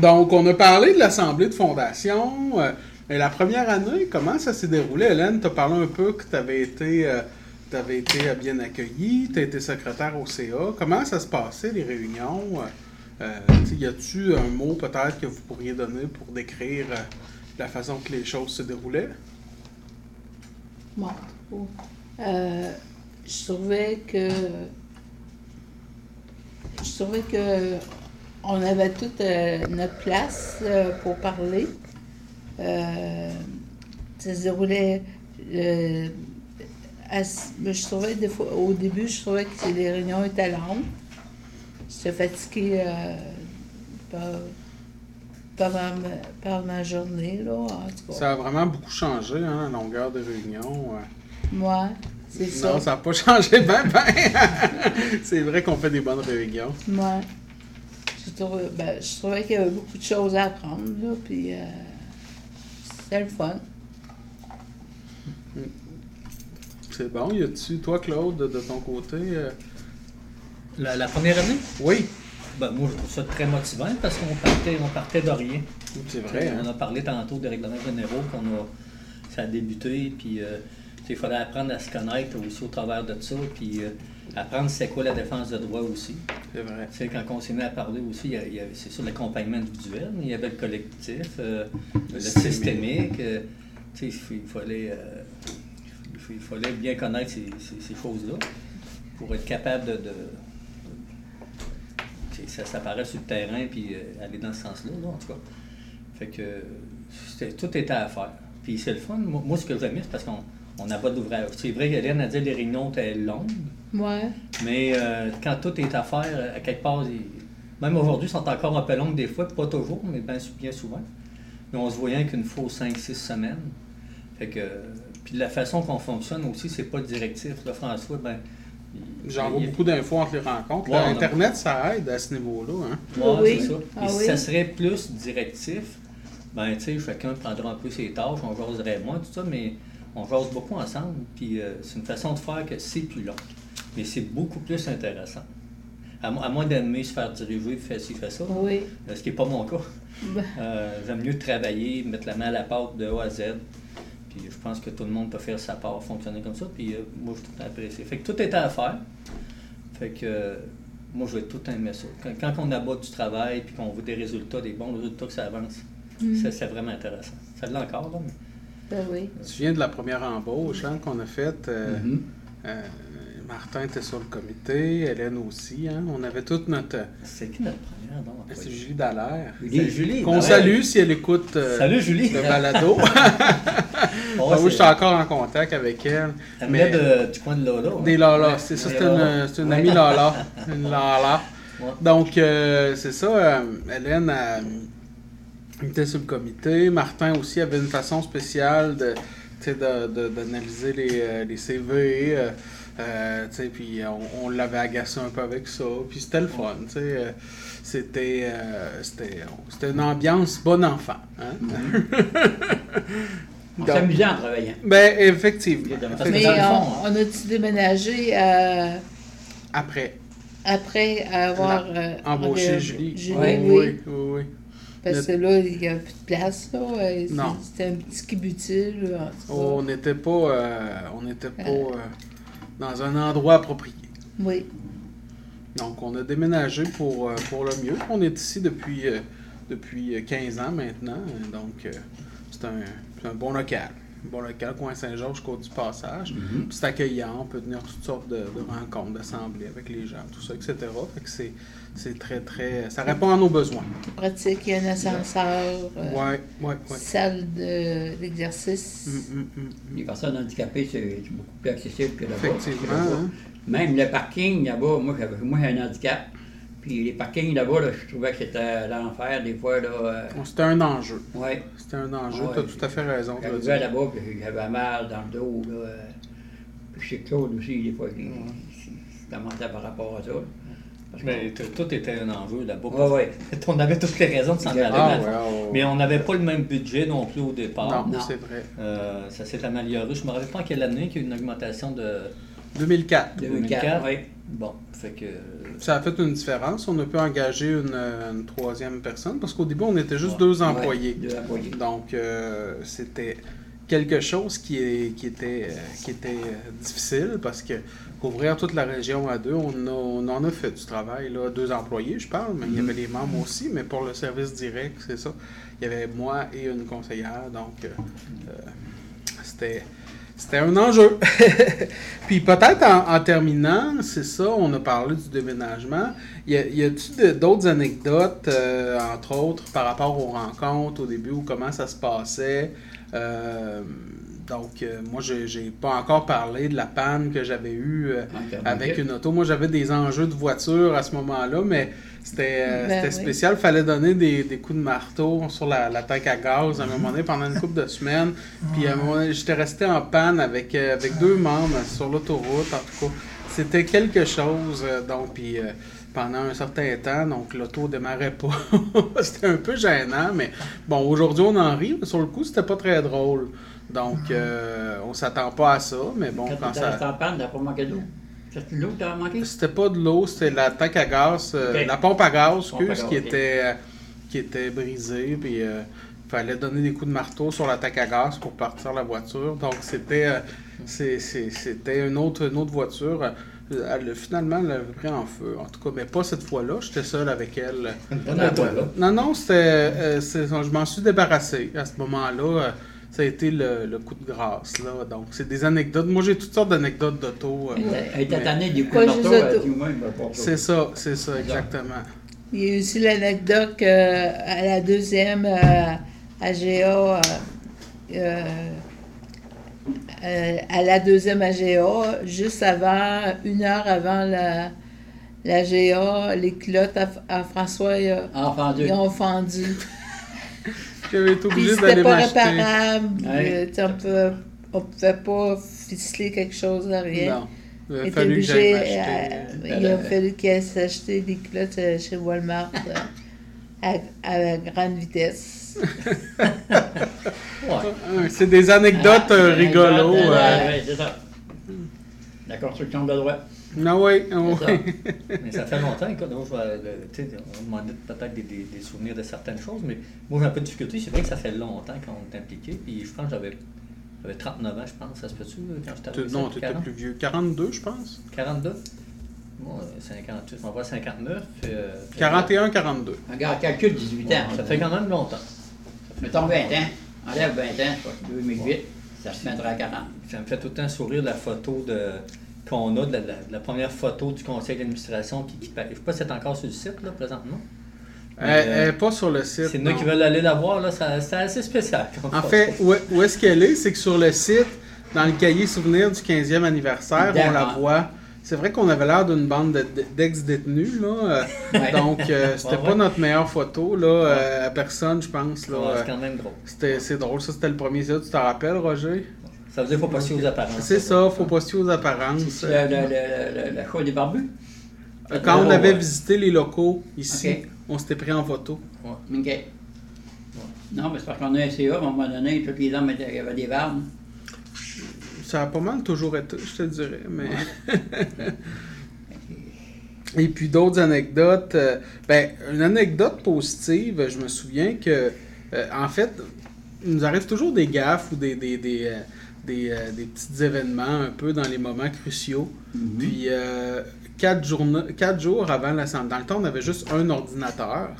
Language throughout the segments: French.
Donc, on a parlé de l'Assemblée de fondation. Euh, la première année, comment ça s'est déroulé? Hélène, tu as parlé un peu que tu avais été, euh, été bien accueillie, tu as été secrétaire au CA. Comment ça se passait, les réunions? Euh, y a-tu un mot peut-être que vous pourriez donner pour décrire la façon que les choses se déroulaient? Je trouvais que. Je trouvais que on avait toute euh, notre place euh, pour parler. Euh, ça se déroulait. je trouvais des fois, au début, je trouvais que les réunions étaient longues. J'étais fatiguée par, par, ma, par ma journée, là, en tout cas. Ça a vraiment beaucoup changé, hein, la longueur des réunions. Moi, c'est ça. Non, ça n'a pas changé ben ben. C'est vrai qu'on fait des bonnes réunions. Je trouvais, ben, je trouvais qu'il y avait beaucoup de choses à apprendre, là, puis euh, c'était le fun. C'est bon. Y a-tu, toi, Claude, de, de ton côté? euh, La, la première année, Oui, ben, moi, je trouve ça très motivant parce qu'on partait, on partait de rien. c'est vrai. On hein? a parlé tantôt des règlements généraux, qu'on a, ça a débuté, puis euh, il fallait apprendre à se connaître aussi au travers de ça, puis euh, apprendre c'est quoi la défense de droit aussi. C'est vrai. Tu sais, quand on s'est mis à parler aussi, c'est sûr l'accompagnement individuel, mais il y avait le collectif, euh, le Systémique. systémique. euh, tu sais, il fallait, il fallait bien connaître ces, ces- ces choses-là pour être capable de. ça, ça paraît sur le terrain puis euh, aller dans ce sens-là, là, en tout cas. Fait que c'était- tout était à faire. Puis c'est le fun. Moi, moi, ce que j'aime, c'est parce qu'on on aborde l'ouvrage. C'est vrai qu'Hélène a dit que les réunions étaient longues. Ouais. Mais euh, quand tout est à faire, euh, à quelque part, ils- même aujourd'hui, ils sont encore un peu longues des fois, pas toujours, mais bien, bien souvent. Mais on se voyait qu'une fois aux 5-6 semaines. Fait que, puis de la façon qu'on fonctionne aussi, c'est pas directif. Là, François, ben. J'envoie beaucoup d'infos entre les rencontres. Ouais, Là, a- Internet, ça aide à ce niveau-là. Hein? Ouais, Oui. c'est ça. Ah Et si oui. ça serait plus directif, ben, tu sais, chacun prendra un peu ses tâches, on jaserait moins, tout ça, mais on jase beaucoup ensemble. Puis euh, c'est une façon de faire que c'est plus long. Mais c'est beaucoup plus intéressant. À, mo- à moins d'aimer se faire diriger, faire ci, faire ça. Oui. euh, Ce qui n'est pas mon cas. Ben, Euh, J'aime mieux travailler, mettre la main à la pâte de A à Z. Puis je pense que tout le monde peut faire sa part, fonctionner comme ça. Puis moi, je suis tout apprécié. Fait que tout était à faire. Fait que moi, je vais tout aimer ça. Quand, quand on abat du travail, puis qu'on voit des résultats, des bons résultats, que ça avance, ça, c'est vraiment intéressant. Ça l'est encore, là. mais- ben oui. Tu viens de la première embauche hein, qu'on a faite. euh, Mhm. euh, Martin était sur le comité, Hélène aussi. Hein? On avait toute notre. C'est qui notre première, non? C'est Julie Dallaire. Julie. Qu'on ouais. salue si elle écoute euh, Salut, Julie. le balado. Oh, Ah oui, je suis encore en contact avec elle. Elle mais- de- du coin de Lala. hein? Des Lala, c'est ça, c'est une, c'est une Ouais. amie Lala. Une Lala. Ouais. Donc, euh, c'est ça, euh, Hélène euh, était sur le comité. Martin aussi avait une façon spéciale de, tu sais, de, de- d'analyser les, euh, les CV. euh, euh, tu sais, puis on, on l'avait agacé un peu avec ça. Puis c'était le fun. tu sais, euh, C'était, euh, c'était, c'était une ambiance bon enfant. hein. On Donc- s'amusait en travaillant. Ben, effectivement. Mais on, on a-tu déménagé euh, Après, après avoir euh, embaucher re- Julie. Julie, oui, oui. oui, oui, oui. Parce que là, il n'y a plus de place. Là. euh. C'était un petit cas. On n'était pas, euh, on pas euh, dans un endroit approprié. Oui. Donc, on a déménagé pour, euh, pour le mieux. On est ici depuis, euh, depuis euh, 15 ans maintenant. euh, Donc, euh, c'est un, c'est un bon local. Bon local, coin Saint-Georges, Côte du Passage. Puis C'est accueillant. On peut tenir toutes sortes de, de rencontres, d'assemblées avec les gens, tout ça, etc. Fait que c'est, c'est très, très... Ça répond à nos besoins. Pratique. Il y a un ascenseur. euh, Ouais, ouais, ouais. Salle de- d'exercice. Mm, mm, mm, mm. Les personnes handicapées, c'est c'est beaucoup plus accessible que là-bas. Effectivement. Parce que là-bas, hein. Même le parking là-bas, moi, j'avais- moi j'ai un handicap. Puis les parkings là-bas, là, je trouvais que c'était l'enfer des fois. Là, euh, C'était un enjeu. ouais. C'était un enjeu. Ouais. tu as tout à fait raison. J'arrivais là-bas, puis j'avais mal dans le dos. Là, euh, puis chez Claude aussi, des fois, il, commençait par rapport à ça. Mais tout était un enjeu là-bas. Ouais, ouais. On avait toutes les raisons de s'en aller. Ah, là. ouais, ouais, ouais. Mais on n'avait pas le même budget non plus au départ. Non, Non. c'est vrai. Euh, ça s'est amélioré. Je ne me rappelle pas en quelle année qu'il y a eu une augmentation de, 2004. 2004, oui. Bon, fait que. Ça a fait une différence. On a pu engager une, euh, une troisième personne parce qu'au début, on était juste Ouais. deux Ouais, employés. deux employés. Donc, euh, c'était quelque chose qui, est, qui était, euh, qui était euh, difficile parce que couvrir toute la région à deux, on, a- on en a fait du travail. Là. Deux employés, je parle, mais il y avait les membres aussi. Mais pour le service direct, c'est ça. Il y avait moi et une conseillère. Donc, euh, euh, c'était. C'était un enjeu. Puis peut-être en, terminant, c'est ça, on a parlé du déménagement. Y a- y a-tu de- d'autres anecdotes, euh, entre autres, par rapport aux rencontres au début ou comment ça se passait? Euh, donc, euh, moi, j'ai pas encore parlé de la panne que j'avais eue euh, avec une auto. Moi, j'avais des enjeux de voiture à ce moment-là, mais c'était euh, Ben oui. spécial. Il fallait donner des, des coups de marteau sur la, la tank à gaz à un moment donné pendant une couple de semaines. Puis à un moment donné, j'étais resté en panne avec, euh, avec deux membres sur l'autoroute. En tout cas, c'était quelque chose. euh, donc, puis euh, pendant un certain temps, donc l'auto démarrait pas. c'était un peu gênant, mais bon, aujourd'hui on en rit, mais sur le coup, c'était pas très drôle. Donc, euh, on s'attend pas à ça, mais bon, Quand quand ça. en panne, t'as pas manqué d'eau. C'est l'eau que t'as manqué? C'était pas de l'eau, c'était la tank à gaz, euh, la pompe à gaz, Pompe à excuse, gaz, qui, était, euh, qui était brisée. Puis il fallait donner des coups de marteau sur la tank à gaz pour partir la voiture. Donc c'était euh, c'était une autre, une autre voiture. Euh, Elle, finalement, elle avait pris en feu. En tout cas, mais pas cette fois-là. J'étais seul avec elle. Non, non, c'était. euh, c'est- je m'en suis débarrassé à ce moment-là. Euh, ça a été le, le coup de grâce. Là. Donc, c'est des anecdotes. Moi, j'ai toutes sortes d'anecdotes d'auto. euh, Elle moi, il va pas C'est ça, c'est ça, exactement. Il y a aussi l'anecdote qu'à la deuxième euh, AGA, euh, euh, euh, à la deuxième AGA, juste avant, une heure avant la, la GA, les culottes à, à François, euh, ils ont fendu. J'avais été Puis obligé c'était d'aller pas m'acheter. réparable. Ouais. euh, on peut- on pouvait pas ficeler quelque chose, rien. Non. Il a fallu que j'aille euh, m'acheter. il a fallu qu'elle s'achète des culottes euh, chez Walmart euh, à, à grande vitesse. Ouais. Ah, C'est des anecdotes euh, Ah, rigolos. euh. ouais, c'est ça. La construction de droit. Ah oui, C'est oui. Mais ça fait longtemps, écoute, donc, je vais, euh, tu sais, on demandait peut-être des, des- des souvenirs de certaines choses, mais moi j'ai un peu de difficulté. C'est vrai que ça fait longtemps qu'on est impliqué, puis je pense que j'avais, j'avais 39 ans, je pense, ça se peut-tu, euh, quand j'étais arrivé? Non, tu étais 40? plus vieux. 42, je pense. 42? Moi, euh, 58, on va 59. euh, 41, 42. Regarde, calcul 18 ans. Ça fait quand même longtemps. Mettons 20 ans. Enlève 20 ans, c'est 2008. Ça se mettra à 40. Ça me fait tout le temps sourire la photo de qu'on a, de la, de première photo du conseil d'administration qui, qui Je sais pas si c'est encore sur le site, là, présentement. Mais, Elle elle euh, est pas sur le site. C'est nous qui veulent aller la voir, là, c'est assez spécial. En fait, où, est- où est-ce qu'elle est? C'est que sur le site, dans le cahier souvenir du 15e anniversaire, on la voit. C'est vrai qu'on avait l'air d'une bande de- de- d'ex-détenus, là. euh. Donc, euh, c'était Ouais, pas ouais. notre meilleure photo, là, euh, à personne, je pense. Là, Ouais, euh, c'est quand même drôle. C'était, c'est drôle, ça c'était le premier site, tu t'en rappelles, Roger? Ça veut dire qu'il faut pas se fier aux apparences. C'est ça, faut pas se fier aux apparences. C'est le, le, le, le, le choix des barbus. Euh, Quand on avait visité les locaux ici, on s'était pris en photo. OK. Non, mais c'est parce qu'on a un CA, à un moment donné, tous les hommes il avait des barbes. Ça a pas mal toujours été, je te dirais, mais... Et puis d'autres anecdotes. euh, ben, une anecdote positive, je me souviens que, euh, en fait, il nous arrive toujours des gaffes ou des, des, des, euh, des, euh, des petits événements un peu dans les moments cruciaux. Puis, euh, quatre, journa- quatre jours avant l'assemblée, dans le temps, on avait juste un ordinateur.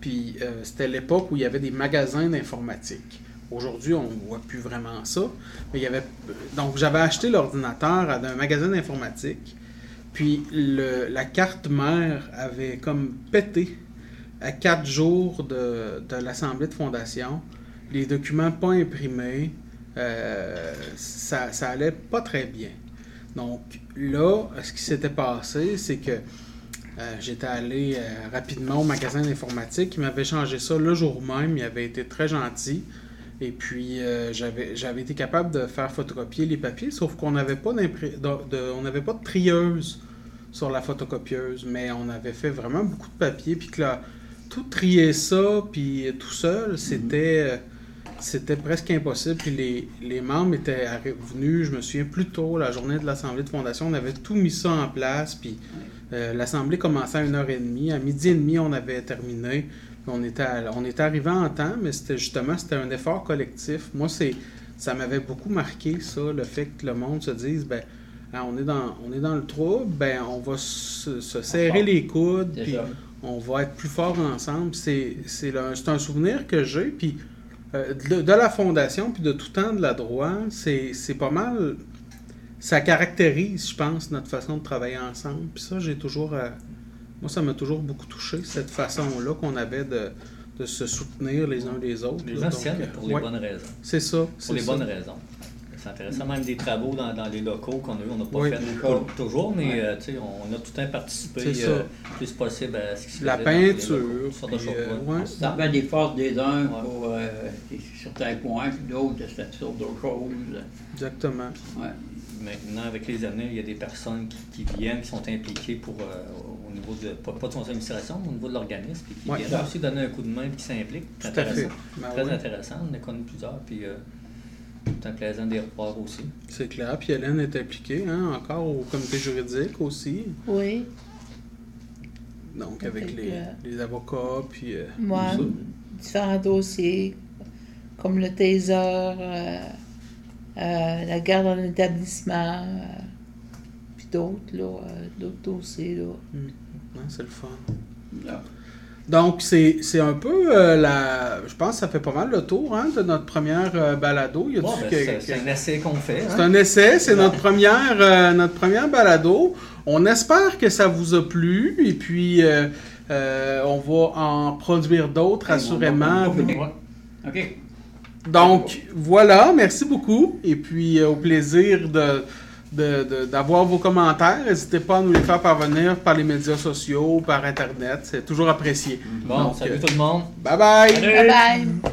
Puis, euh, c'était l'époque où il y avait des magasins d'informatique. Aujourd'hui, on ne voit plus vraiment ça. Mais il y avait. Donc, j'avais acheté l'ordinateur à un magasin d'informatique. Puis, le- la carte mère avait comme pété à quatre jours de, de l'assemblée de fondation. Les documents pas imprimés. Euh, ça, ça allait pas très bien. Donc là, ce qui s'était passé, c'est que euh, j'étais allé euh, rapidement au magasin d'informatique. Il m'avait changé ça le jour même. Il avait été très gentil. Et puis, euh, j'avais été capable de faire photocopier les papiers, sauf qu'on n'avait pas, de, de- on n'avait pas de trieuse sur la photocopieuse, mais on avait fait vraiment beaucoup de papier. Puis que là, tout trier ça, puis tout seul, c'était... c'était presque impossible. Puis les, les membres étaient venus, je me souviens, plus tôt, la journée de l'Assemblée de fondation. On avait tout mis ça en place. Puis euh, l'Assemblée commençait à 1h30. À midi et demi, on avait terminé. Puis on était, à- on était arrivé en temps, mais c'était justement c'était un effort collectif. Moi, c'est ça m'avait beaucoup marqué, ça, le fait que le monde se dise, ben, ah, on, est dans, on est dans le trouble, ben, on va se, se serrer les coudes, puis on va être plus fort ensemble. C'est c'est le- c'est un souvenir que j'ai. Puis euh, de, de la fondation, puis de tout temps de la droit, c'est c'est pas mal. Ça caractérise, je pense, notre façon de travailler ensemble. Puis ça, j'ai toujours. euh, moi, ça m'a toujours beaucoup touché, cette façon-là qu'on avait de, de se soutenir les uns les autres. Les là. Donc, euh, pour les ouais, bonnes raisons. C'est ça. Pour c'est les ça. bonnes raisons. C'est intéressant, même des travaux dans, dans les locaux qu'on a eu, on n'a pas Oui. fait tout- toujours, mais Ouais. euh, tu sais, on a tout un participé C'est ça. euh, plus possible à ce qui se La peinture, locaux, puis, euh, ouais. se servait des forces des uns Ouais. pour euh, certains points, puis d'autres, c'était sortes d'autres choses. Exactement. Ouais. Maintenant, avec les années, il y a des personnes qui, qui viennent, qui sont impliquées pour, euh, au niveau de, pas, pas de son administration, mais au niveau de l'organisme, puis qui Ouais. viennent aussi donner un coup de main, puis qui s'impliquent. À fait. intéressant. Ben Très intéressant, on a connu plusieurs, puis c'est un plaisant d'y revoir aussi. C'est clair. Puis Hélène est impliquée hein, encore au comité juridique aussi. Oui, Donc Avec, les, euh, les avocats, puis euh, moi, tout différents dossiers, comme le taser, euh, euh, la garde en établissement, euh, puis d'autres, là, euh, d'autres dossiers, là. ça. Hein, c'est le fun. Là. Donc, c'est c'est un peu euh, la. Je pense que ça fait pas mal le tour hein, de notre première euh, balado. Bon, ben, que- c'est c'est un essai qu'on fait. C'est hein. un essai, c'est notre première, euh, notre première balado. On espère que ça vous a plu et puis on va en produire d'autres Hey, assurément. OK. Donc voilà, merci beaucoup et puis au plaisir de- d'avoir vos commentaires. N'hésitez pas à nous les faire parvenir par les médias sociaux, par Internet. C'est toujours apprécié. Bon, Donc, salut euh, tout le monde. Bye bye! Salut! Bye bye!